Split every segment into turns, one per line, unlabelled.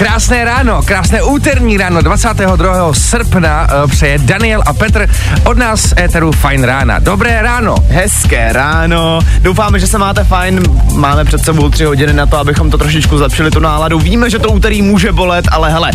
krásné ráno, krásné úterní ráno 22. srpna uh, přeje Daniel a Petr od nás z Éteru Fajn rána. Dobré ráno.
Hezké ráno, doufáme, že se máte fajn, máme před sebou tři hodiny na to, abychom to trošičku zlepšili tu náladu. Víme, že to úterý může bolet, ale hele,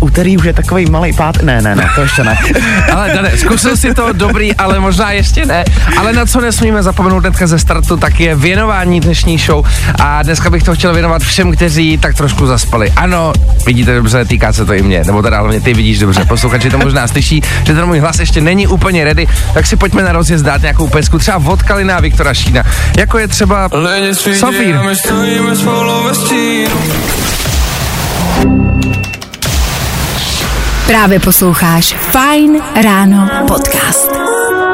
úterý už je takový malý pát. Ne, ne, ne, to ještě ne.
Ale Dane, zkusil si to dobrý, ale možná ještě ne. Ale na co nesmíme zapomenout hnedka ze startu, tak je věnování dnešní show. A dneska bych to chtěl věnovat všem, kteří tak trošku zaspali. Ano, vidíte dobře, týká se to i mě, nebo teda hlavně ty vidíš dobře. Posluchači to možná slyší, že ten můj hlas ještě není úplně ready, tak si pojďme na rozjezd dát nějakou pecku, třeba od Kalina Viktora Šína, jako je třeba Sofír.
Právě posloucháš Fajn ráno podcast.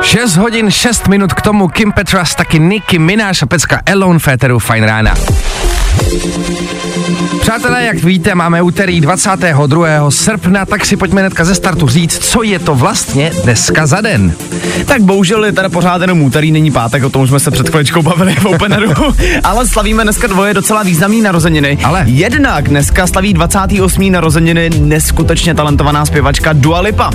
6 hodin 6 minut k tomu Kim Petras, taky Nicky Mináš a pecka Elon Féteru Fajn rána. Přátelé, jak víte, máme úterý 22. srpna, tak si pojďme hnedka ze startu říct, co je to vlastně dneska za den.
Tak bohužel je teda pořád jenom úterý, není pátek, o tom jsme se před chviličkou bavili v Openeru, ale slavíme dneska dvoje docela významný narozeniny.
Ale?
Jednak dneska slaví 28. narozeniny neskutečně talentovaná zpěvačka Dua Lipa.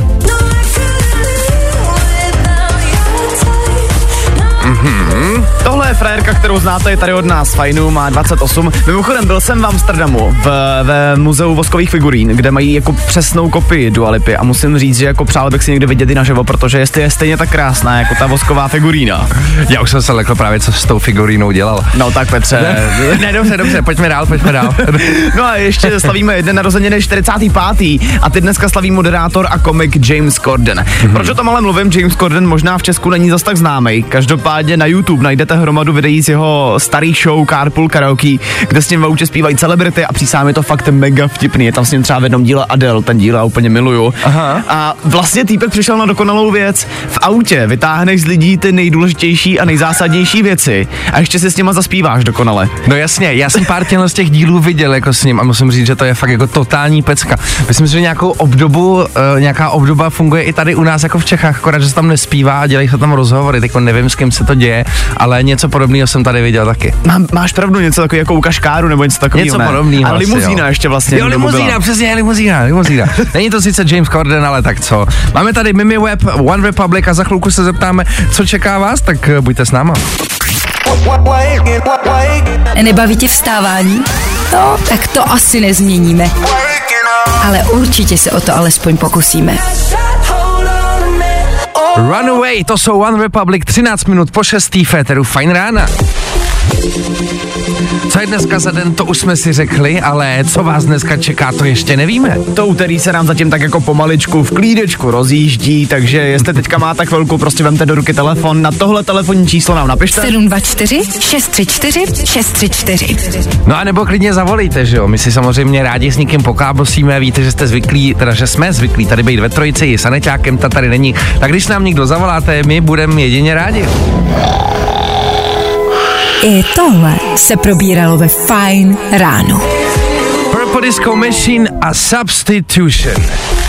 Mm-hmm. Tohle je frérka, kterou znáte, je tady od nás fajnu, má 28. Mimochodem, byl jsem v Amsterdamu v, ve muzeu voskových figurín, kde mají jako přesnou kopii Dualipy a musím říct, že jako přál bych si někdy vidět i naživo, protože jestli je stejně tak krásná jako ta vosková figurína.
Já už jsem se lekl právě, co s tou figurínou dělal.
No tak Petře.
ne, dobře, dobře, pojďme dál, pojďme dál.
no a ještě slavíme jeden narozeniny 45. a ty dneska slaví moderátor a komik James Corden. Mm-hmm. Proč o tom ale mluvím? James Corden možná v Česku není zas tak známý. Každopádně na YouTube najdete hromadu videí z jeho starý show Carpool Karaoke, kde s ním v autě zpívají celebrity a přísám je to fakt mega vtipný. Je tam s ním třeba v jednom díle Adele, ten díl já úplně miluju.
Aha.
A vlastně týpek přišel na dokonalou věc. V autě vytáhneš z lidí ty nejdůležitější a nejzásadnější věci a ještě si s nima zaspíváš dokonale.
No jasně, já jsem pár těchto z těch dílů viděl jako s ním a musím říct, že to je fakt jako totální pecka. Myslím si, že nějakou obdobu, uh, nějaká obdoba funguje i tady u nás jako v Čechách, akorát, že se tam nespívá a dělají se tam rozhovory, tak nevím, s kým se to děje, ale něco podobného jsem tady viděl taky.
Má, máš pravdu, něco takového jako u Kaškáru nebo něco takového.
Něco
ne?
podobného
A limuzína
jo.
ještě vlastně.
Jo, limuzína,
byla.
přesně, limuzína, limuzína. Není to sice James Corden, ale tak co. Máme tady Mimi Web, One Republic a za chvilku se zeptáme, co čeká vás, tak eh, buďte s náma.
Nebaví tě vstávání? No, tak to asi nezměníme. Ale určitě se o to alespoň pokusíme.
Runaway, to jsou One Republic, 13 minut po 6. Féteru, fajn rána. Co je dneska za den, to už jsme si řekli, ale co vás dneska čeká, to ještě nevíme.
To úterý se nám zatím tak jako pomaličku v klídečku rozjíždí, takže jestli teďka máte chvilku, prostě vemte do ruky telefon, na tohle telefonní číslo nám napište.
724 634 634.
No a nebo klidně zavolejte, že jo? My si samozřejmě rádi s někým pokábosíme, víte, že jste zvyklí, teda že jsme zvyklí tady být ve trojici, i saneťákem, ta tady není. Tak když nám někdo zavoláte, my budeme jedině rádi.
I tohle se probíralo ve Fajn ráno.
Purple Disco Machine a Substitution.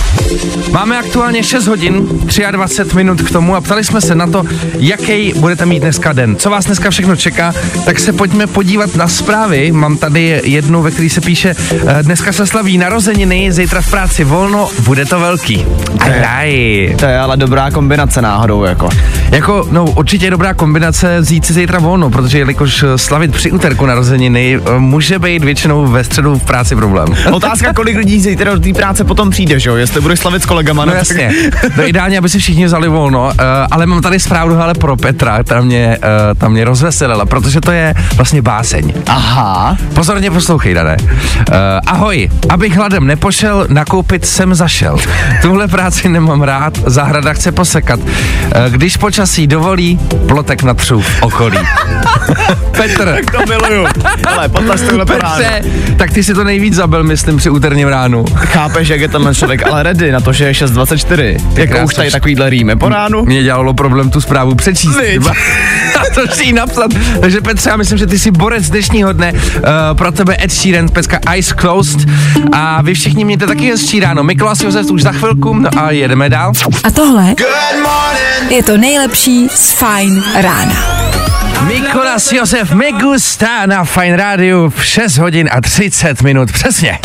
Máme aktuálně 6 hodin, 23 minut k tomu a ptali jsme se na to, jaký budete mít dneska den. Co vás dneska všechno čeká, tak se pojďme podívat na zprávy. Mám tady jednu, ve které se píše, eh, dneska se slaví narozeniny, zítra v práci volno, bude to velký. Aj, aj.
To je ale dobrá kombinace náhodou, jako.
Jako, no určitě je dobrá kombinace vzít si zítra volno, protože jelikož eh, slavit při úterku narozeniny eh, může být většinou ve středu v práci problém.
Otázka, kolik lidí zítra do té práce potom přijde, že jo? Jestli budeš slavit s kolegama,
No
tak-
jasně, to je ideálně, aby si všichni vzali volno, uh, ale mám tady zprávu ale pro Petra, která mě, uh, ta mě rozveselila, protože to je vlastně báseň.
Aha.
Pozorně poslouchej, Dané. Uh, ahoj, abych hladem nepošel, nakoupit jsem zašel. Tuhle práci nemám rád, zahrada chce posekat. Uh, když počasí dovolí, plotek natřu v okolí. Petr.
To miluju. Ale ráno.
Petře, tak ty si to nejvíc zabil, myslím, při úterním ránu.
Chápeš, jak je tenhle člověk, ale ready na to, že je 6.24. Jako už tady takovýhle rýme po ránu.
Mě dělalo problém tu zprávu přečíst. To si ji napsat. Takže Petře, já myslím, že ty jsi borec dnešního dne. Uh, pro tebe Ed Sheeran, pecka Eyes Closed. A vy všichni mějte taky hezčí ráno. Mikolas Josef už za chvilku, no a jedeme dál.
A tohle Je to nejlepší z Fine rána.
Mikolas Josef Megusta na Fine Radio v 6 hodin a 30 minut přesně.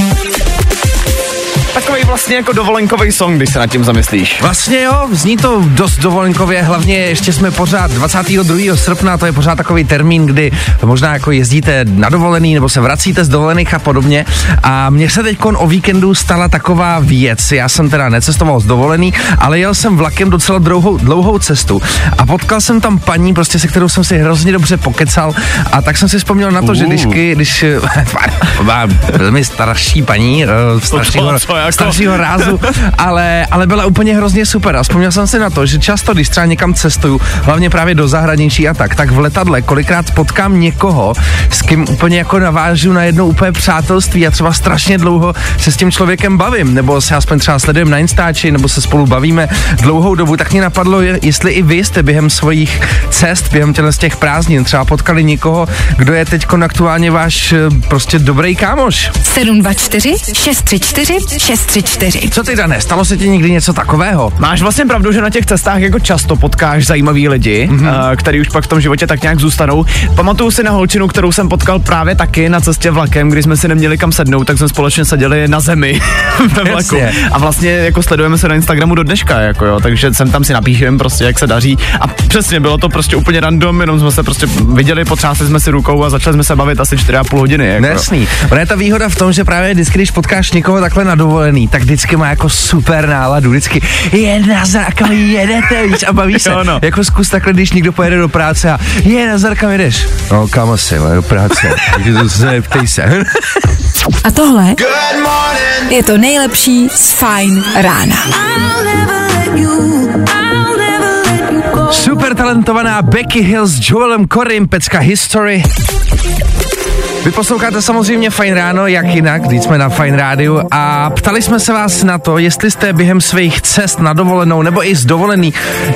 Takový vlastně jako dovolenkový song, když se nad tím zamyslíš.
Vlastně jo, zní to dost dovolenkově, hlavně ještě jsme pořád 22. srpna, to je pořád takový termín, kdy možná jako jezdíte na dovolený nebo se vracíte z dovolených a podobně. A mně se teď o víkendu stala taková věc. Já jsem teda necestoval z dovolený, ale jel jsem vlakem docela dlouhou, dlouhou cestu a potkal jsem tam paní, prostě se kterou jsem si hrozně dobře pokecal a tak jsem si vzpomněl na to, uh. že když, když velmi starší paní, eh, staršího, jako... staršího rázu, ale, ale byla úplně hrozně super. A vzpomněl jsem si na to, že často, když třeba někam cestuju, hlavně právě do zahraničí a tak, tak v letadle kolikrát potkám někoho, s kým úplně jako navážu na jedno úplně přátelství a třeba strašně dlouho se s tím člověkem bavím, nebo se aspoň třeba sledujeme na Instači, nebo se spolu bavíme dlouhou dobu, tak mě napadlo, jestli i vy jste během svých cest, během z těch prázdnin třeba potkali někoho, kdo je teď aktuálně váš eh, prostě dobrý kámoš.
724 634 634.
Co ty, Dané, stalo se ti někdy něco takového?
Máš vlastně pravdu, že na těch cestách jako často potkáš zajímavý lidi, mm-hmm. který už pak v tom životě tak nějak zůstanou. Pamatuju si na holčinu, kterou jsem potkal právě taky na cestě vlakem, kdy jsme si neměli kam sednout, tak jsme společně seděli na zemi ve vlaku. A vlastně jako sledujeme se na Instagramu do dneška, jako jo, takže jsem tam si napíšem prostě, jak se daří. A přesně bylo to prostě úplně random, jenom jsme se prostě viděli, potřásli jsme si rukou a začali jsme se bavit asi 4,5 hodiny. Jako.
Nesný. Ona je ta výhoda v tom, že právě vždycky, když potkáš někoho takhle na dovolený, tak vždycky má jako super náladu, vždycky je Nazar, kam jedete, víš, a baví se. Jo, no. Jako zkus takhle, když někdo pojede do práce a je Nazar, kam jedeš? No, kam asi, do práce. to se ptej se.
A tohle je to nejlepší z Fine rána.
Super talentovaná Becky Hill s Joelem Corrym, pecka History. Vy posloucháte samozřejmě Fine Ráno, jak jinak, když jsme na Fine Rádiu a ptali jsme se vás na to, jestli jste během svých cest na dovolenou nebo i z dovolený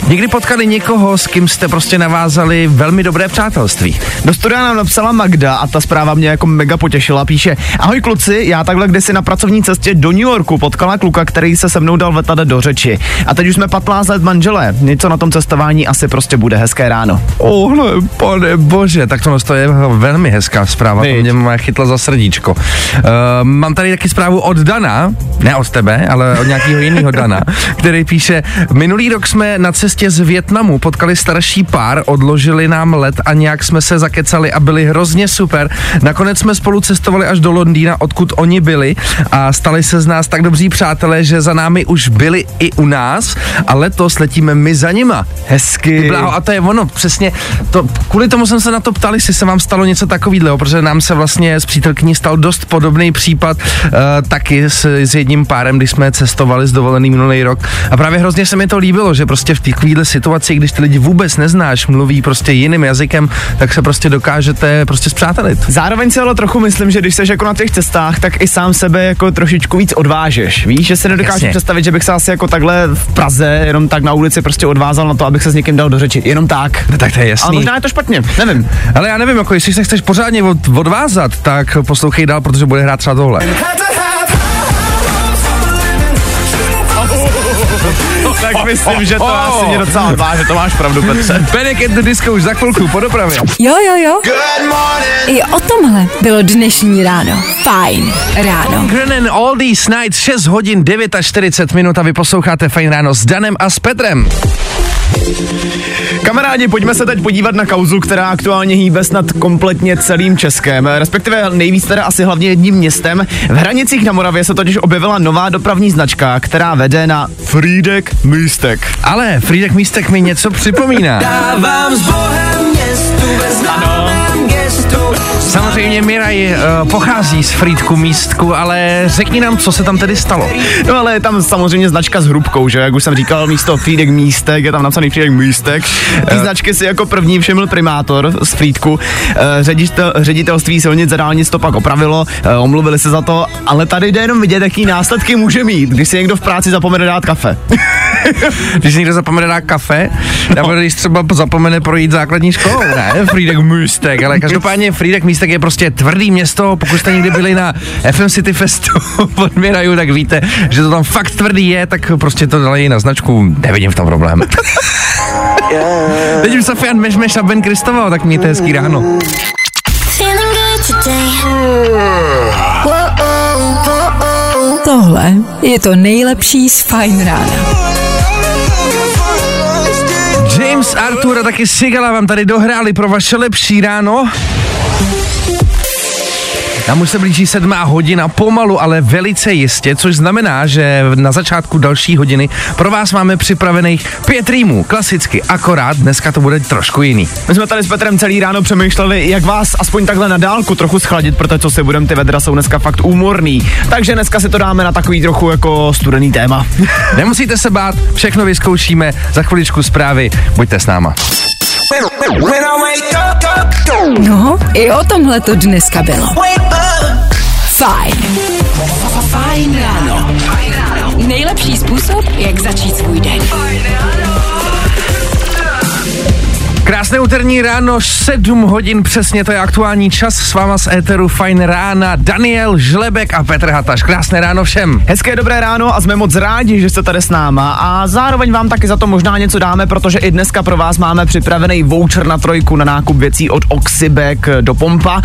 někdy potkali někoho, s kým jste prostě navázali velmi dobré přátelství.
Do studia nám napsala Magda a ta zpráva mě jako mega potěšila. Píše, ahoj kluci, já takhle kdysi na pracovní cestě do New Yorku potkala kluka, který se se mnou dal letade do řeči. A teď už jsme 15 let manželé. Něco na tom cestování asi prostě bude hezké ráno.
Ohle, pane bože, tak to je velmi hezká zpráva. Vy mě má chytla za srdíčko. Uh, mám tady taky zprávu od Dana, ne od tebe, ale od nějakého jiného Dana, který píše, minulý rok jsme na cestě z Větnamu potkali starší pár, odložili nám let a nějak jsme se zakecali a byli hrozně super. Nakonec jsme spolu cestovali až do Londýna, odkud oni byli a stali se z nás tak dobří přátelé, že za námi už byli i u nás a letos letíme my za nima.
Hezky.
Bláho, a to je ono, přesně, to, kvůli tomu jsem se na to ptal, jestli se vám stalo něco takového, protože nám se vlastně s přítelkyní stal dost podobný případ uh, taky s, s jedním párem, když jsme cestovali s dovolený minulý rok. A právě hrozně se mi to líbilo, že prostě v takovéhle situaci, když ty lidi vůbec neznáš, mluví prostě jiným jazykem, tak se prostě dokážete prostě zpřátelit.
Zároveň si ale trochu myslím, že když jsi jako na těch cestách, tak i sám sebe jako trošičku víc odvážeš. Víš, že si nedokážeš představit, že bych se asi jako takhle v Praze jenom tak na ulici prostě odvázal na to, abych se s někým dal do řeči. Jenom tak.
No, tak to je jasný.
Ale možná je to špatně, nevím.
Ale já nevím, jako jestli se chceš pořádně od, odvázat, ukázat, tak poslouchej dál, protože bude hrát třeba tohle.
tak myslím, že to oh. asi mě docela odváže, to máš pravdu, Petře.
Panic at the Disco už za chvilku po dopravě.
Jo, jo, jo. I o tomhle bylo dnešní ráno. Fajn ráno.
Grenin All These Nights, 6 hodin 49 minut a vy posloucháte Fajn ráno s Danem a s Petrem.
Kamarádi, pojďme se teď podívat na kauzu, která aktuálně hýbe snad kompletně celým Českem, respektive nejvíc teda asi hlavně jedním městem. V Hranicích na Moravě se totiž objevila nová dopravní značka, která vede na Frídek Místek.
Ale Frídek Místek mi něco připomíná. Dávám s Bohem městu bez ano. Samozřejmě Miraj uh, pochází z Frýdku místku, ale řekni nám, co se tam tedy stalo.
No ale je tam samozřejmě značka s hrubkou, že jak už jsem říkal, místo Frýdek místek, je tam napsaný Frýdek místek. Ty uh. značky si jako první všiml primátor z Frýdku. Uh, ředitel, ředitelství silnic za dálnic to pak opravilo, uh, omluvili se za to, ale tady jde jenom vidět, jaký následky může mít, když si někdo v práci zapomene dát kafe.
když si někdo zapomene dát kafe, no. nebo když třeba zapomene projít základní školu, ne? Frýdek místek, ale každopádně Frýdek místek je prostě tvrdý město, pokud jste někdy byli na FM City Festu pod Miraju, tak víte, že to tam fakt tvrdý je, tak prostě to dali na značku, nevidím v tom problém. Zatím Sofian Mešmeš a Ben Kristoval, tak mějte hezký ráno.
Tohle je to nejlepší z Fine Rána.
James a taky Sigala vám tady dohráli pro vaše lepší ráno. Nám už se blíží sedmá hodina, pomalu, ale velice jistě, což znamená, že na začátku další hodiny pro vás máme připravených pět rýmů, klasicky, akorát dneska to bude trošku jiný.
My jsme tady s Petrem celý ráno přemýšleli, jak vás aspoň takhle na dálku trochu schladit, protože co si budeme, ty vedra jsou dneska fakt úmorný. Takže dneska si to dáme na takový trochu jako studený téma.
Nemusíte se bát, všechno vyzkoušíme, za chviličku zprávy, buďte s náma.
No, i o tomhle to dneska bylo. Fajn. Fajn ráno. Nejlepší způsob, jak začít svůj
Krásné úterní ráno, 7 hodin přesně, to je aktuální čas. S váma z Éteru Fajn rána Daniel Žlebek a Petr Hataš. Krásné ráno všem.
Hezké dobré ráno a jsme moc rádi, že jste tady s náma a zároveň vám taky za to možná něco dáme, protože i dneska pro vás máme připravený voucher na trojku na nákup věcí od Oxybek do Pompa.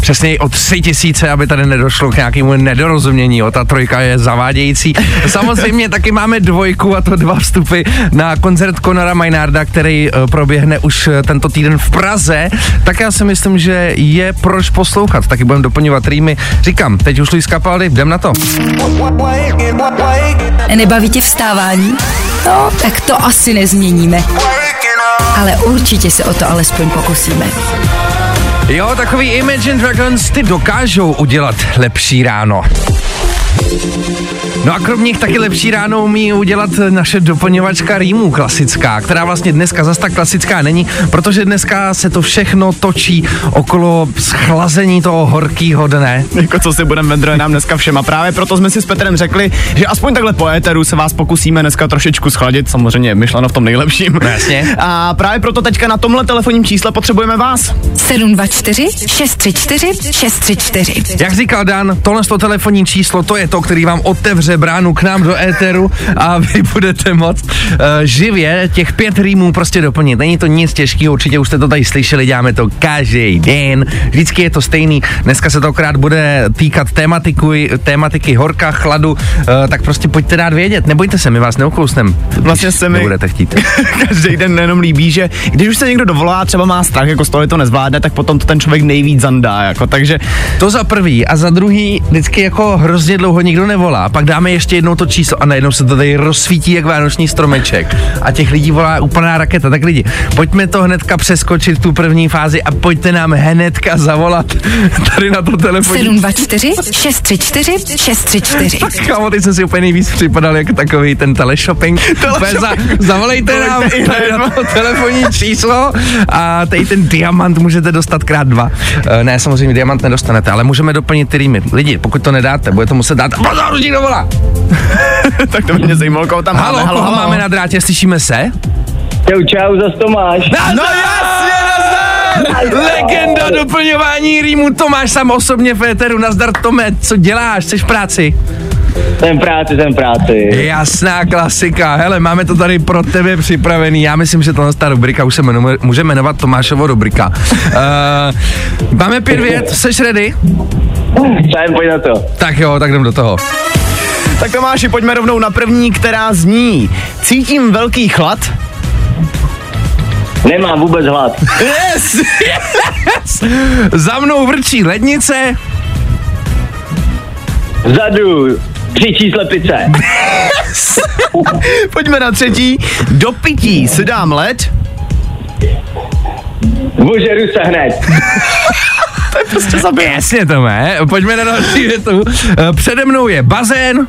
Přesně o tři tisíce, aby tady nedošlo k nějakému nedorozumění. O, ta trojka je zavádějící. Samozřejmě taky máme dvojku a to dva vstupy na koncert Conora Maynarda, který eh, proběhne už tento týden v Praze. Tak já si myslím, že je proč poslouchat. Taky budeme doplňovat rýmy. Říkám, teď už Luis Capaldi, jdem na to.
Nebaví tě vstávání? No, tak to asi nezměníme. Ale určitě se o to alespoň pokusíme.
Jo, takový Imagine Dragons ty dokážou udělat lepší ráno. No a kromě nich taky lepší ráno umí udělat naše doplňovačka rýmů klasická, která vlastně dneska zas tak klasická není, protože dneska se to všechno točí okolo schlazení toho horkého dne.
Jako co si budeme vendrovat nám dneska všem a právě proto jsme si s Petrem řekli, že aspoň takhle po éteru se vás pokusíme dneska trošičku schladit, samozřejmě myšleno v tom nejlepším.
No jasně.
A právě proto teďka na tomhle telefonním čísle potřebujeme vás.
724 634 634.
Jak říkal Dan, tohle to telefonní číslo, to je to, který vám otevře bránu k nám do éteru a vy budete moct uh, živě těch pět rýmů prostě doplnit. Není to nic těžkého, určitě už jste to tady slyšeli, děláme to každý den. Vždycky je to stejný. Dneska se to akorát bude týkat tématiku, tématiky horka, chladu, uh, tak prostě pojďte dát vědět. Nebojte se, my vás neukousnem.
Vlastně se mi
Nebudete chtít.
každý den jenom líbí, že když už se někdo dovolá, třeba má strach, jako z toho to nezvládne, tak potom to ten člověk nejvíc zandá, jako, takže
To za prvý a za druhý vždycky jako hrozně dlouho nikdo nevolá, pak dáme ještě jednou to číslo a najednou se to tady rozsvítí jak vánoční stromeček a těch lidí volá úplná raketa. Tak lidi, pojďme to hnedka přeskočit tu první fázi a pojďte nám hnedka zavolat tady na to telefonní
724 634 634.
Kámo, teď jsem si úplně nejvíc připadal jako takový ten teleshopping. Úplně Za, zavolejte nám tady na to telefonní číslo a tady ten diamant můžete dostat krát dva. Eh, Ne, samozřejmě diamant nedostanete, ale můžeme doplnit ty rýmy. Lidi, pokud to nedáte, bude to muset dát. Pozor, někdo volá!
tak to by mě zajímalo, koho tam
Halo,
máme.
halo, halo, máme na drátě, slyšíme se?
Čau, čau, zas Tomáš.
No jasně,
Legenda doplňování rýmu Tomáš sám osobně v éteru. Nazdar Tome, co děláš? Jsi v práci?
Jsem v práci, jsem v práci.
Jasná klasika. Hele, máme to tady pro tebe připravený. Já myslím, že tohle ta rubrika už se jmenuje, může jmenovat Tomášovo rubrika. Uh, máme pět vět, seš ready?
Jsem, pojď na to.
Tak jo, tak jdem do toho.
Tak Tomáši, pojďme rovnou na první, která zní. Cítím velký chlad.
Nemám vůbec hlad.
Yes! yes! Za mnou vrčí lednice.
Vzadu křičí slepice.
Pojďme na třetí. Do pití si dám led.
Vožeru se hned.
Prostě zabij.
Jasně, Tome. Pojďme na další větu. Eh, Přede mnou je bazén.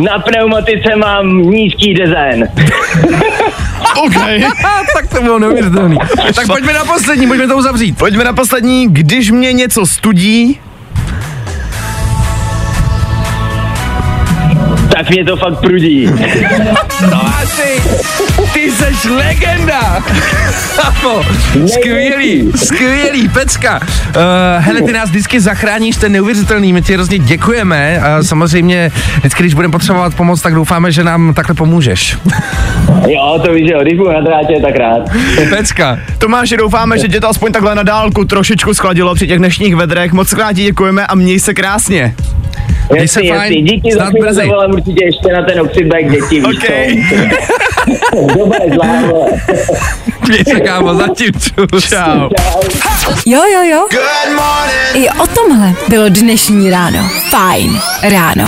Na pneumatice mám nízký design.
OK.
Tak to bylo neuvěřitelný. Tak pojďme na poslední, pojďme to uzavřít.
Pojďme na poslední. Když mě něco studí.
tak mě to fakt prudí.
Tomáši, seš legenda. Kámo, skvělý, skvělý, pecka. Uh, hele, ty nás vždycky zachráníš, to je neuvěřitelný, my ti hrozně děkujeme. Uh, samozřejmě, vždycky, když budeme potřebovat pomoc, tak doufáme, že nám takhle pomůžeš.
Jo, to víš, že jo, když budu na drátě, tak rád.
Pecka.
Tomáši, doufáme, že tě to aspoň takhle na dálku trošičku schladilo při těch dnešních vedrech. Moc krát ti děkujeme a měj se krásně.
Měj se
Jasný,
fajn,
jasný. Díky za to, určitě ještě na ten oxidback děti, víš
OK.
co. Dobre, zvládlo.
Měj se, kámo, zatím čus.
Čau.
Jo, jo, jo. I o tomhle bylo dnešní ráno. Fajn ráno.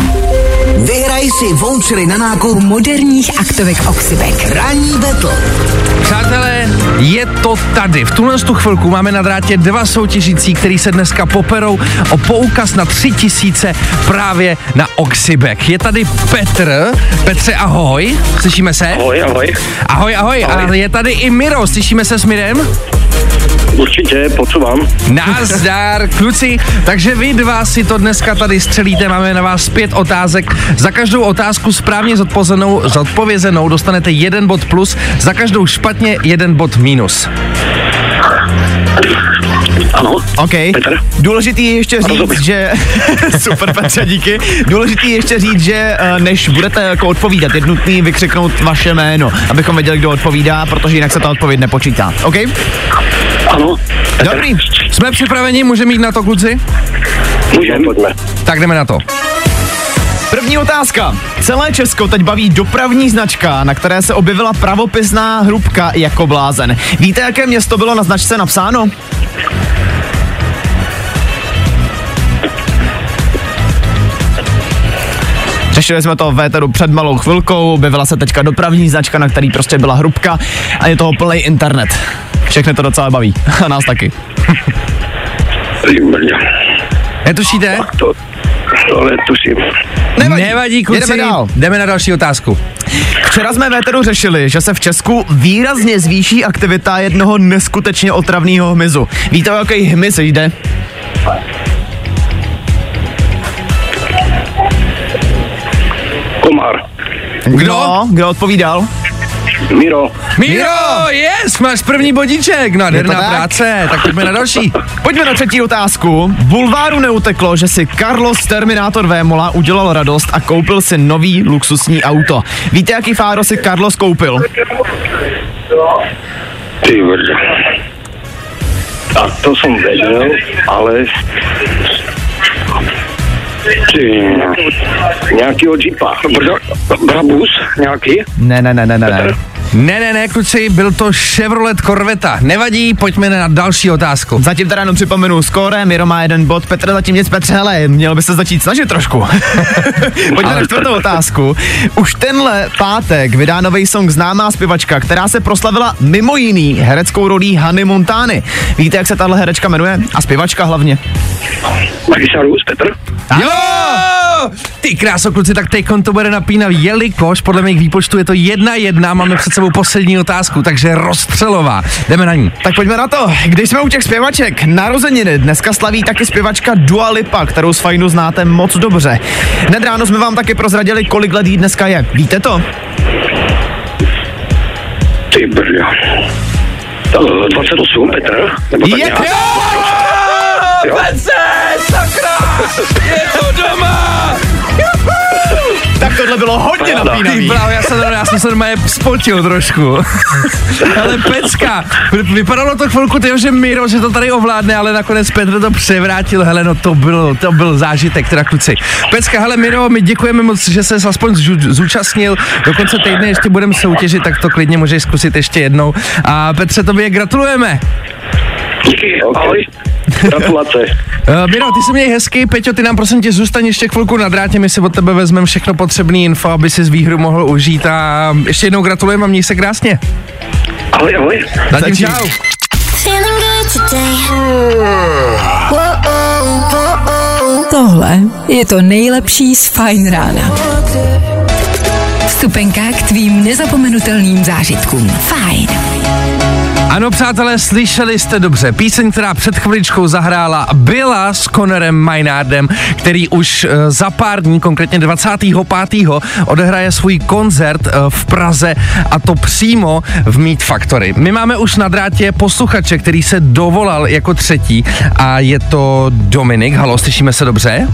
Vyhraj si vouchery na nákup
Moderních aktovek Oxybek.
Ranní battle.
Přátelé, je to tady. V tuhle tu chvilku máme na drátě dva soutěžící, který se dneska poperou o poukaz na tři tisíce právě na Oxybek. Je tady Petr. Petře, ahoj. Slyšíme se?
Ahoj, ahoj.
Ahoj, ahoj. A je tady i Miro. Slyšíme se s Mirem?
Určitě, počúvam.
Nazdar, kluci. Takže vy dva si to dneska tady střelíte. Máme na vás pět otázek. Za každou otázku správně zodpovězenou, zodpovězenou dostanete jeden bod plus, za každou špatně jeden bod minus.
Ano,
OK.
Petr?
Důležitý je ještě říct,
Rozumím.
že... Super, Petře, díky. Důležitý je ještě říct, že eh, než budete jako odpovídat, je nutný vykřiknout vaše jméno, abychom věděli, kdo odpovídá, protože jinak se ta odpověď nepočítá. OK?
ano. Petr,
Dobrý.
Jsme připraveni, můžeme jít na to, kluci?
Můžeme, pojďme.
Tak jdeme na to.
První otázka. Celé Česko teď baví dopravní značka, na které se objevila pravopisná hrubka jako blázen. Víte, jaké město bylo na značce napsáno? Řešili jsme to v Véteru před malou chvilkou, objevila se teďka dopravní značka, na který prostě byla hrubka a je toho plný internet. Všechny to docela baví. A nás taky.
Netušíte?
To, to netuším.
Nevadí,
Nevadí, kluci.
Jedeme dál.
Jdeme na další otázku.
Včera jsme v Véteru řešili, že se v Česku výrazně zvýší aktivita jednoho neskutečně otravného hmyzu. Víte, o jaký hmyz jde?
Komár.
Kdo? Kdo odpovídal?
Miro.
Miro, yes, máš první bodíček, nádherná
tak?
práce, tak pojďme na další.
Pojďme na třetí otázku. Bulváru neuteklo, že si Carlos Terminator Vémola udělal radost a koupil si nový luxusní auto. Víte, jaký fáro si Carlos koupil?
Ty brďo. A to jsem věděl, ale... Ty, nějakýho. Brďo, Brabus nějaký?
Ne, ne, ne, ne, ne, ne.
Ne, ne, kluci, byl to Chevrolet Corvetta. Nevadí, pojďme na další otázku.
Zatím teda jenom připomenu skóre, Miro má jeden bod, Petr zatím nic, Petře, hele, měl by se začít snažit trošku. Pojďme na čtvrtou otázku. Už tenhle pátek vydá nový song známá zpěvačka, která se proslavila mimo jiný hereckou rolí Hany Montány. Víte, jak se tahle herečka jmenuje? A zpěvačka hlavně.
Marisa Rus, Petr?
Jo! Ty kráso, kluci, tak teď to bude napínavý, jelikož podle mých výpočtů je to jedna jedna, máme před sebou poslední otázku, takže rozstřelová. Jdeme na ní.
Tak pojďme na to. Když jsme u těch zpěvaček, narozeniny dneska slaví taky zpěvačka Dua Lipa, kterou z Fajnu znáte moc dobře. Hned ráno jsme vám taky prozradili, kolik let jí dneska je. Víte to?
Ty brďo. Eh, 28, Petr? Nebo tak
Je
nějak? Jo.
Pece, sakra! Je to doma!
Tohle bylo hodně napínavý.
bláho, já, jsem, já jsem se normálně spotil trošku. ale pecka, vy- vypadalo to chvilku tyho, že Miro, že to tady ovládne, ale nakonec Petr to převrátil, hele, no to byl, to byl zážitek, teda kluci. Pecka, hele Miro, my děkujeme moc, že se aspoň zú- zúčastnil, do konce týdne ještě budeme soutěžit, tak to klidně můžeš zkusit ještě jednou. A Petře, tobě gratulujeme.
Díky, ahoj. Gratulace.
Uh, Miro, ty se měj hezky, Peťo, ty nám prosím tě zůstaň ještě chvilku na drátě, my si od tebe vezmeme všechno potřebné info, aby si z výhru mohl užít a ještě jednou gratulujeme a měj se krásně.
Ahoj, ahoj.
Zatím
Zatím.
čau.
Tohle je to nejlepší z Fajn rána. Vstupenka k tvým nezapomenutelným zážitkům. Fajn.
Ano, přátelé, slyšeli jste dobře. Píseň, která před chviličkou zahrála, byla s Conorem Maynardem, který už uh, za pár dní, konkrétně 25. odehraje svůj koncert uh, v Praze a to přímo v Meet Factory. My máme už na drátě posluchače, který se dovolal jako třetí a je to Dominik. Halo, slyšíme se dobře?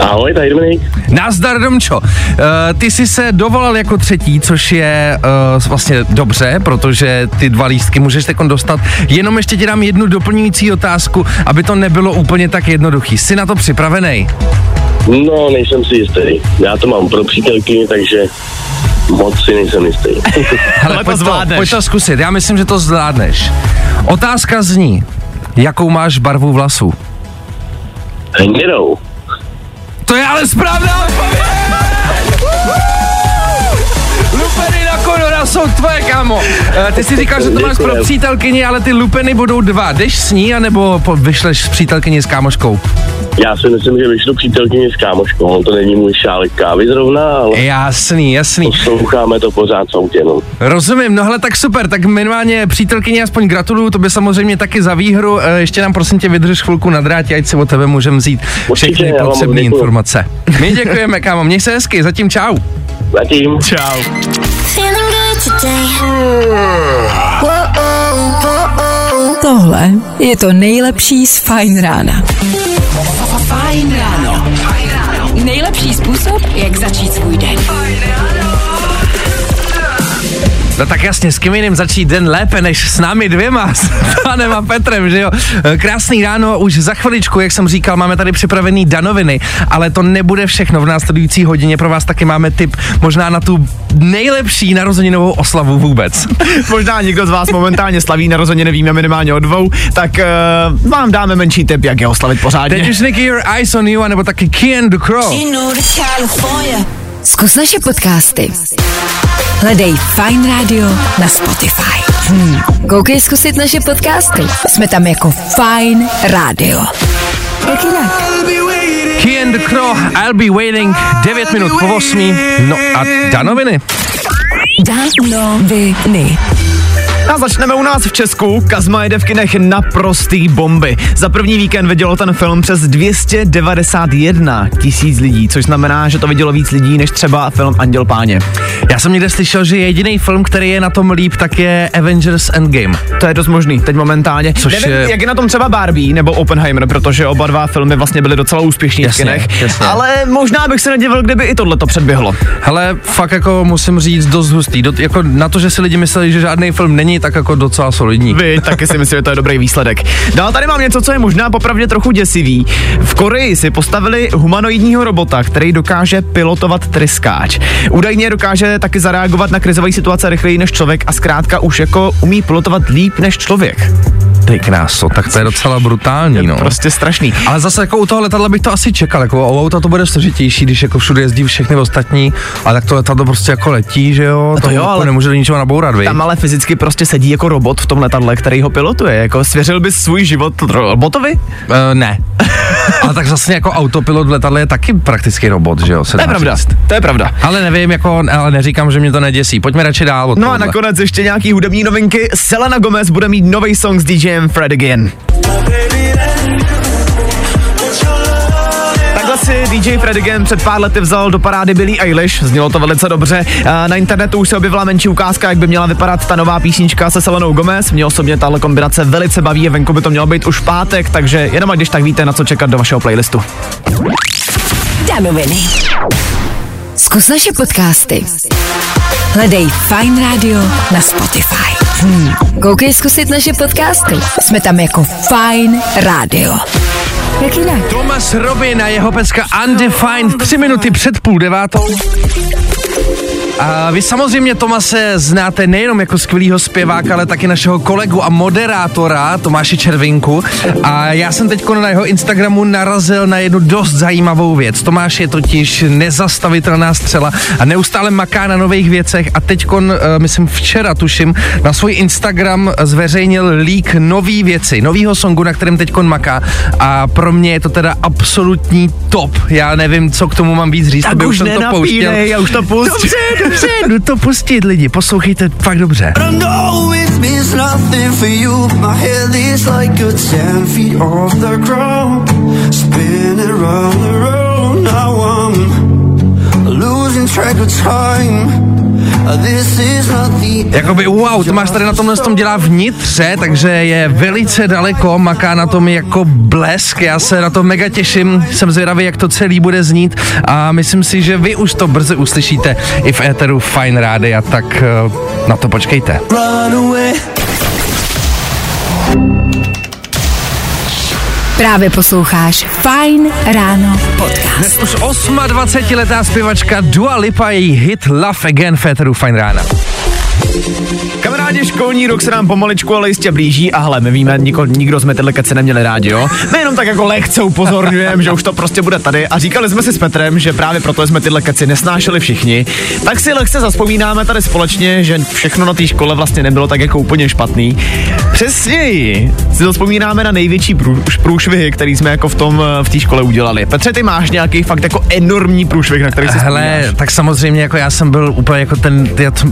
Ahoj, tady Dominik.
Nazdar, Domčo. Uh, ty jsi se dovolal jako třetí, což je uh, vlastně dobře, protože ty dva lístky můžeš teď dostat. Jenom ještě ti dám jednu doplňující otázku, aby to nebylo úplně tak jednoduchý. Jsi na to připravený?
No, nejsem si jistý. Já to mám pro přítelkyni, takže moc si nejsem jistý.
Ale pojď to,
zvládneš.
pojď to zkusit, já myslím, že to zvládneš. Otázka zní, jakou máš barvu vlasů?
Hnědou.
To je ale správná odpověď! Jsou tvoje, kámo. Eh, Ty si říkal, že to máš pro přítelkyni, ale ty lupeny budou dva. Jdeš s ní, anebo vyšleš s přítelkyni s kámoškou?
Já si myslím, že vyšlu přítelkyni s kámoškou. On to není můj šálek kávy zrovna, ale
Jasný, jasný.
posloucháme to pořád v autě, no.
Rozumím, no hele, tak super, tak minimálně přítelkyni aspoň gratuluju, to by samozřejmě taky za výhru. Eh, Ještě nám prosím tě vydrž chvilku na drátě, ať si o tebe můžeme vzít všechny potřebné informace. My děkujeme, kámo, měj se hezky, zatím čau.
Zatím.
Čau.
Tohle je to nejlepší z Fajn rána. Fajn ráno. Nejlepší způsob, jak začít svůj den.
No tak jasně, s kým jiným začít den lépe než s námi dvěma, s panem a Petrem, že jo? Eh, Krásný ráno, už za chviličku, jak jsem říkal, máme tady připravený danoviny, ale to nebude všechno v následující hodině, pro vás taky máme tip možná na tu nejlepší narozeninovou oslavu vůbec.
Možná někdo z vás momentálně slaví narozeniny, víme minimálně o dvou, tak uh, vám dáme menší tip, jak je oslavit pořádně.
Teď už Nicky Your Eyes on You, anebo taky Kian the Crow.
Zkus naše podcasty. Hledej Fine Radio na Spotify. Hmm. Koukej zkusit naše podcasty. Jsme tam jako Fine Radio. Jak jinak?
Kian the Crow, I'll be waiting, 9 minut po 8. No a danoviny.
Danoviny.
A začneme u nás v Česku. Kazma jede v kinech naprostý bomby. Za první víkend vidělo ten film přes 291 tisíc lidí, což znamená, že to vidělo víc lidí než třeba film Anděl páně.
Já jsem někde slyšel, že jediný film, který je na tom líp, tak je Avengers Endgame.
To je dost možný, teď momentálně.
Což
Nevím,
je-
jak je na tom třeba Barbie nebo Oppenheimer, protože oba dva filmy vlastně byly docela úspěšní
Jasně,
v kinech.
jasně.
Ale možná bych se nedivil, kdyby i tohle to předběhlo.
Hele, fakt jako musím říct dost hustý. Do, jako na to, že si lidi mysleli, že žádný film není, tak jako docela solidní.
Vy taky si myslím, že to je dobrý výsledek. Dál tady mám něco, co je možná popravdě trochu děsivý. V Koreji si postavili humanoidního robota, který dokáže pilotovat tryskáč. Údajně dokáže taky zareagovat na krizové situace rychleji než člověk a zkrátka už jako umí pilotovat líp než člověk.
Ty kráso, tak to je docela brutální, no.
Prostě strašný.
Ale zase jako u toho letadla bych to asi čekal, jako u auta to bude složitější, když jako všude jezdí všechny ostatní, ale tak to letadlo prostě jako letí, že jo,
to
to
jo,
jako
ale-
nemůže do ničeho nabourat, vy.
Tam ale fyzicky prostě sedí jako robot v tom letadle, který ho pilotuje. Jako svěřil bys svůj život robotovi?
Uh, ne. ale tak zase jako autopilot v letadle je taky prakticky robot, že jo, se
To je pravda,
říct.
to je pravda.
Ale nevím, jako, ale neříkám, že mě to neděsí. Pojďme radši dál
No a nakonec ještě nějaký hudební novinky. Selena Gomez bude mít nový song s DJem Fred Again. DJ Fred Again před pár lety vzal do parády Billie Eilish, znělo to velice dobře. Na internetu už se objevila menší ukázka, jak by měla vypadat ta nová písnička se Selenou Gomez. Mě osobně tahle kombinace velice baví, venku by to mělo být už v pátek, takže jenom když tak víte, na co čekat do vašeho playlistu.
Danoviny. Zkus naše podcasty. Hledej Fine Radio na Spotify. Hmm. Koukej zkusit naše podcasty. Jsme tam jako Fine Radio. Jak jinak?
Thomas Robin a jeho pecka Undefined, tři minuty před půl devátou. A vy samozřejmě Tomase znáte nejenom jako skvělýho zpěváka, ale taky našeho kolegu a moderátora Tomáše Červinku. A já jsem teď na jeho Instagramu narazil na jednu dost zajímavou věc. Tomáš je totiž nezastavitelná střela a neustále maká na nových věcech a teď, myslím včera tuším, na svůj Instagram zveřejnil lík nový věci, novýho songu, na kterém teď maká a pro mě je to teda absolutní top. Já nevím, co k tomu mám víc říct,
Tak
aby
už
jsem to pouštěl.
já už to pustím.
Dobře, jdu to pustit lidi, poslouchejte fakt dobře.
Losing track of time.
Jakoby wow, Tomáš tady na tomhle tom dělá vnitře, takže je velice daleko, maká na tom jako blesk, já se na to mega těším, jsem zvědavý, jak to celý bude znít. A myslím si, že vy už to brzy uslyšíte i v éteru Fine Rádia, tak eh, na to počkejte.
Právě posloucháš Fine Ráno podcast.
Dnes už 28-letá zpěvačka Dua Lipa, její hit Love Again v éteru Fine Rána.
Kamarádi, školní rok se nám pomaličku, ale jistě blíží a hele, my víme, niko, nikdo jsme tyhle keci neměli rádi, jo? My jenom tak jako lehce upozorňujeme, že už to prostě bude tady a říkali jsme si s Petrem, že právě proto jsme tyhle keci nesnášeli všichni, tak si lehce zaspomínáme tady společně, že všechno na té škole vlastně nebylo tak jako úplně špatný. Přesněji si zaspomínáme na největší prů, průšvihy, který jsme jako v tom v té škole udělali. Petře, ty máš nějaký fakt jako enormní průšvih, na který si
Hele,
vzpomínáš?
tak samozřejmě jako já jsem byl úplně jako ten, já to,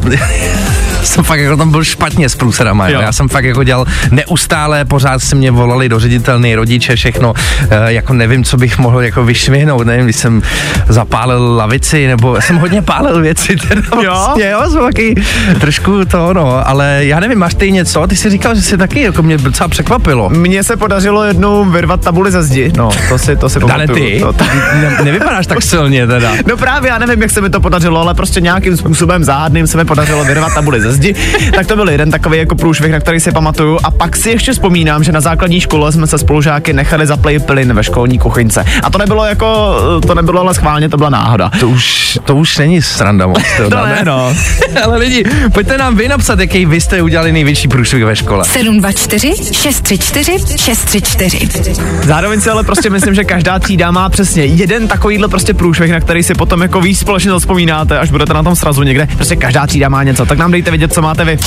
jsem fakt jako tam byl špatně s průserama, jo.
Jo.
já jsem fakt jako dělal neustále, pořád se mě volali do ředitelny, rodiče, všechno, e, jako nevím, co bych mohl jako vyšvihnout, nevím, když jsem zapálil lavici, nebo já jsem hodně pálil věci, teda
Jo?
vlastně, jo, jsem taky trošku to, no, ale já nevím, máš ty něco, ty jsi říkal, že jsi taky, jako mě docela překvapilo.
Mně se podařilo jednou vyrvat tabuli ze zdi, no, to si, to si
Dane,
pamatuju.
ty?
To, to,
Ne, nevypadáš tak silně teda.
No právě, já nevím, jak se mi to podařilo, ale prostě nějakým způsobem záhadným se mi podařilo vyrvat tabuli ze zdi. Tak to byl jeden takový jako průšvih, na který si pamatuju. A pak si ještě vzpomínám, že na základní škole jsme se spolužáky nechali zaplit plyn ve školní kuchyňce. A to nebylo jako, to nebylo ale schválně, to byla náhoda.
To už, to už není sranda moc. To,
To ne, no.
Ale lidi, pojďte nám vy napsat, jaký vy jste udělali největší průšvih ve škole.
724 634 634.
Zároveň si ale prostě myslím, že každá třída má přesně jeden takovýhle prostě průšvih, na který si potom jako víc společně zaspomínáte, až budete na tom srazu někde. Prostě každá třída má něco. Tak nám dejte vědět, co máte vy.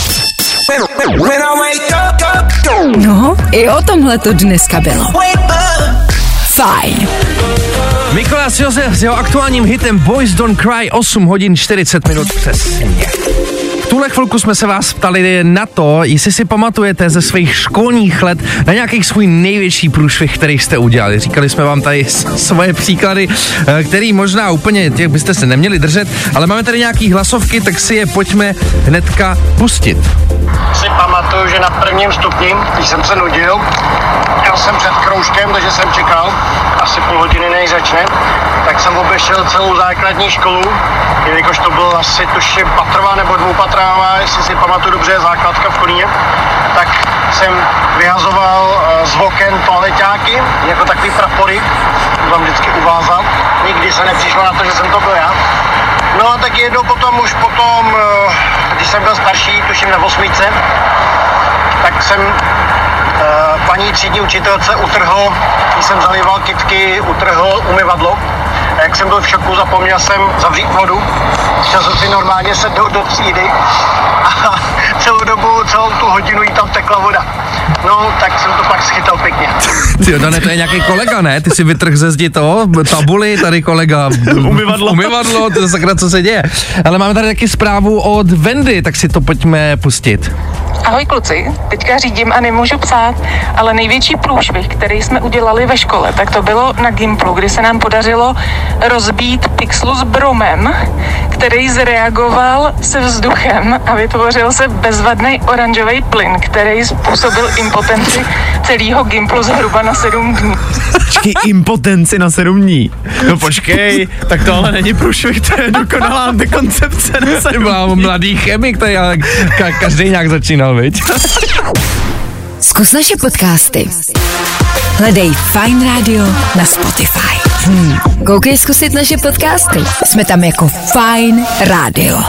No, i o tomhle to dneska bylo. Fajn.
Mikolas Josef s jeho aktuálním hitem Boys Don't Cry 8 hodin 40 minut přesně. Tuhle chvilku jsme se vás ptali na to, jestli si pamatujete ze svých školních let na nějaký svůj největší průšvih, který jste udělali. Říkali jsme vám tady svoje příklady, eh, který možná úplně těch byste se neměli držet, ale máme tady nějaký hlasovky, tak si je pojďme hnedka pustit.
si pamatuju, že na prvním stupni, když jsem se nudil, jel jsem před kroužkem, takže jsem čekal asi půl hodiny než začne, tak jsem obešel celou základní školu, jelikož to bylo asi tuším patrová nebo dvoupatrová, jestli si pamatuju dobře, základka v Kolíně, tak jsem vyhazoval eh, z oken toaleťáky, jako takový prapory, tam vždycky uvázal. Nikdy se nepřišlo na to, že jsem to byl já. No a tak jednou potom, už potom, eh, když jsem byl starší, tuším na osmice, tak jsem eh, paní třídní učitelce utrhl, když jsem zalival kytky, utrhl umyvadlo. A jak jsem byl v šoku, zapomněl jsem zavřít vodu. Chtěl jsem si normálně se do, do třídy a celou dobu, celou tu hodinu jí tam tekla voda. No, tak jsem to pak schytal pěkně.
Ty, Dane, to je nějaký kolega, ne? Ty si vytrh ze zdi to, tabuli, tady kolega.
Umyvadlo.
Umyvadlo, to je sakra, co se děje. Ale máme tady taky zprávu od Vendy, tak si to pojďme pustit.
Ahoj kluci, teďka řídím a nemůžu psát, ale největší průšvih, který jsme udělali ve škole, tak to bylo na Gimplu, kdy se nám podařilo rozbít pixlu s bromem, který zreagoval se vzduchem a vytvořil se bezvadný oranžový plyn, který způsobil impotenci celého Gimplu zhruba na sedm dní.
Počkej, impotenci na sedm dní. No počkej, tak to ale není průšvih, to je dokonalá antikoncepce na sedm
Mám mladý chemik, tady ale ka- každý nějak začínal, viď?
Zkus naše podcasty. Hledej Fine Radio na Spotify. Hmm. Koukej zkusit naše podcasty. Jsme tam jako Fine Radio.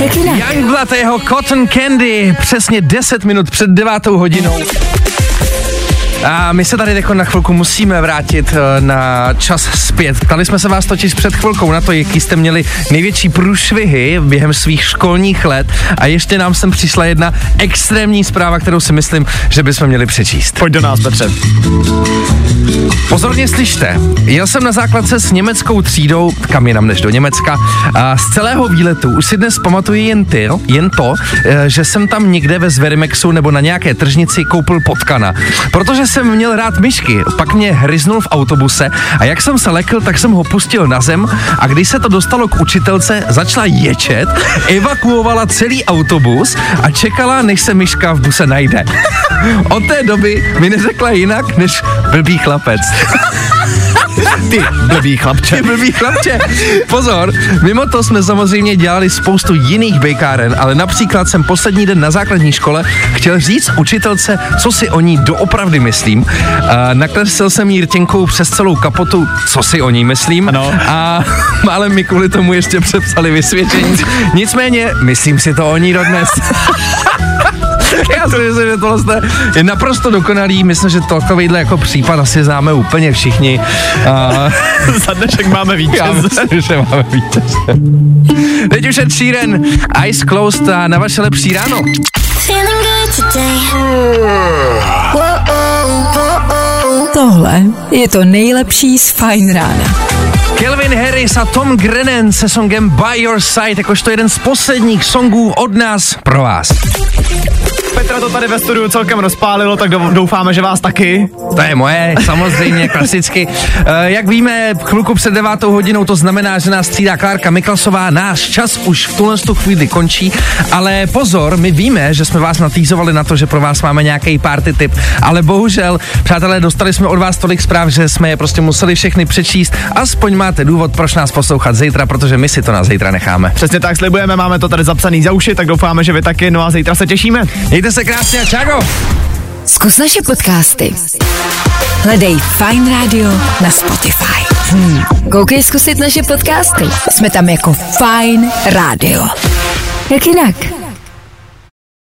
Jak jinak?
Youngblood a jeho Cotton Candy, přesně 10 minut před devátou hodinou. A my se tady jako na chvilku musíme vrátit eh, na čas zpět. Ptali jsme se vás totiž před chvilkou na to, jaký jste měli největší průšvihy během svých školních let a ještě nám sem přišla jedna extrémní zpráva, kterou si myslím, že bychom měli přečíst.
Pojď do nás, Petře.
Pozorně slyšte, jel jsem na základce s německou třídou, kam jinam než do Německa, a z celého výletu už si dnes pamatuji jen, ty, jen to, eh, že jsem tam někde ve Zverimexu nebo na nějaké tržnici koupil potkana. Protože jsem měl rád myšky, pak mě hryznul v autobuse a jak jsem se lekl, tak jsem ho pustil na zem a když se to dostalo k učitelce, začala ječet, evakuovala celý autobus a čekala, než se myška v buse najde. Od té doby mi neřekla jinak, než blbý chlapec.
Ty blbý chlapče.
Ty blbý chlapče. Pozor, mimo to jsme samozřejmě dělali spoustu jiných bejkáren, ale například jsem poslední den na základní škole chtěl říct učitelce, co si o ní doopravdy myslím. A nakreslil jsem jí rtěnkou přes celou kapotu, co si o ní myslím.
Ano.
A málem mi kvůli tomu ještě přepsali vysvědčení. Nicméně, myslím si to o ní dodnes. Já si myslím, že tohle je naprosto dokonalý. Myslím, že takovýhle jako případ asi známe úplně všichni. A
Za dnešek máme
já
vítěze.
myslím, že máme vítěze. Teď už je Sheeran, Eyes Closed a na vaše lepší ráno.
Tohle je to nejlepší z Fine Rána.
Kelvin Harris a Tom Grennan se songem By Your Side, jakožto jeden z posledních songů od nás pro vás.
Petra to tady ve studiu celkem rozpálilo, tak do- doufáme, že vás taky.
To je moje, samozřejmě, klasicky. E, jak víme, chvilku před devátou hodinou to znamená, že nás střídá Klárka Miklasová. Náš čas už v tuhle tu chvíli končí, ale pozor, my víme, že jsme vás natýzovali na to, že pro vás máme nějaký party tip, ale bohužel, přátelé, dostali jsme od vás tolik zpráv, že jsme je prostě museli všechny přečíst. Aspoň máte důvod, proč nás poslouchat zítra, protože my si to na zítra necháme.
Přesně tak slibujeme, máme to tady zapsaný za uši, tak doufáme, že vy taky, no a zítra se těšíme.
Mějte se krásně a čago!
Zkus naše podcasty. Hledej Fine Radio na Spotify. Hmm. Koukej zkusit naše podcasty. Jsme tam jako Fine Radio. Jak jinak?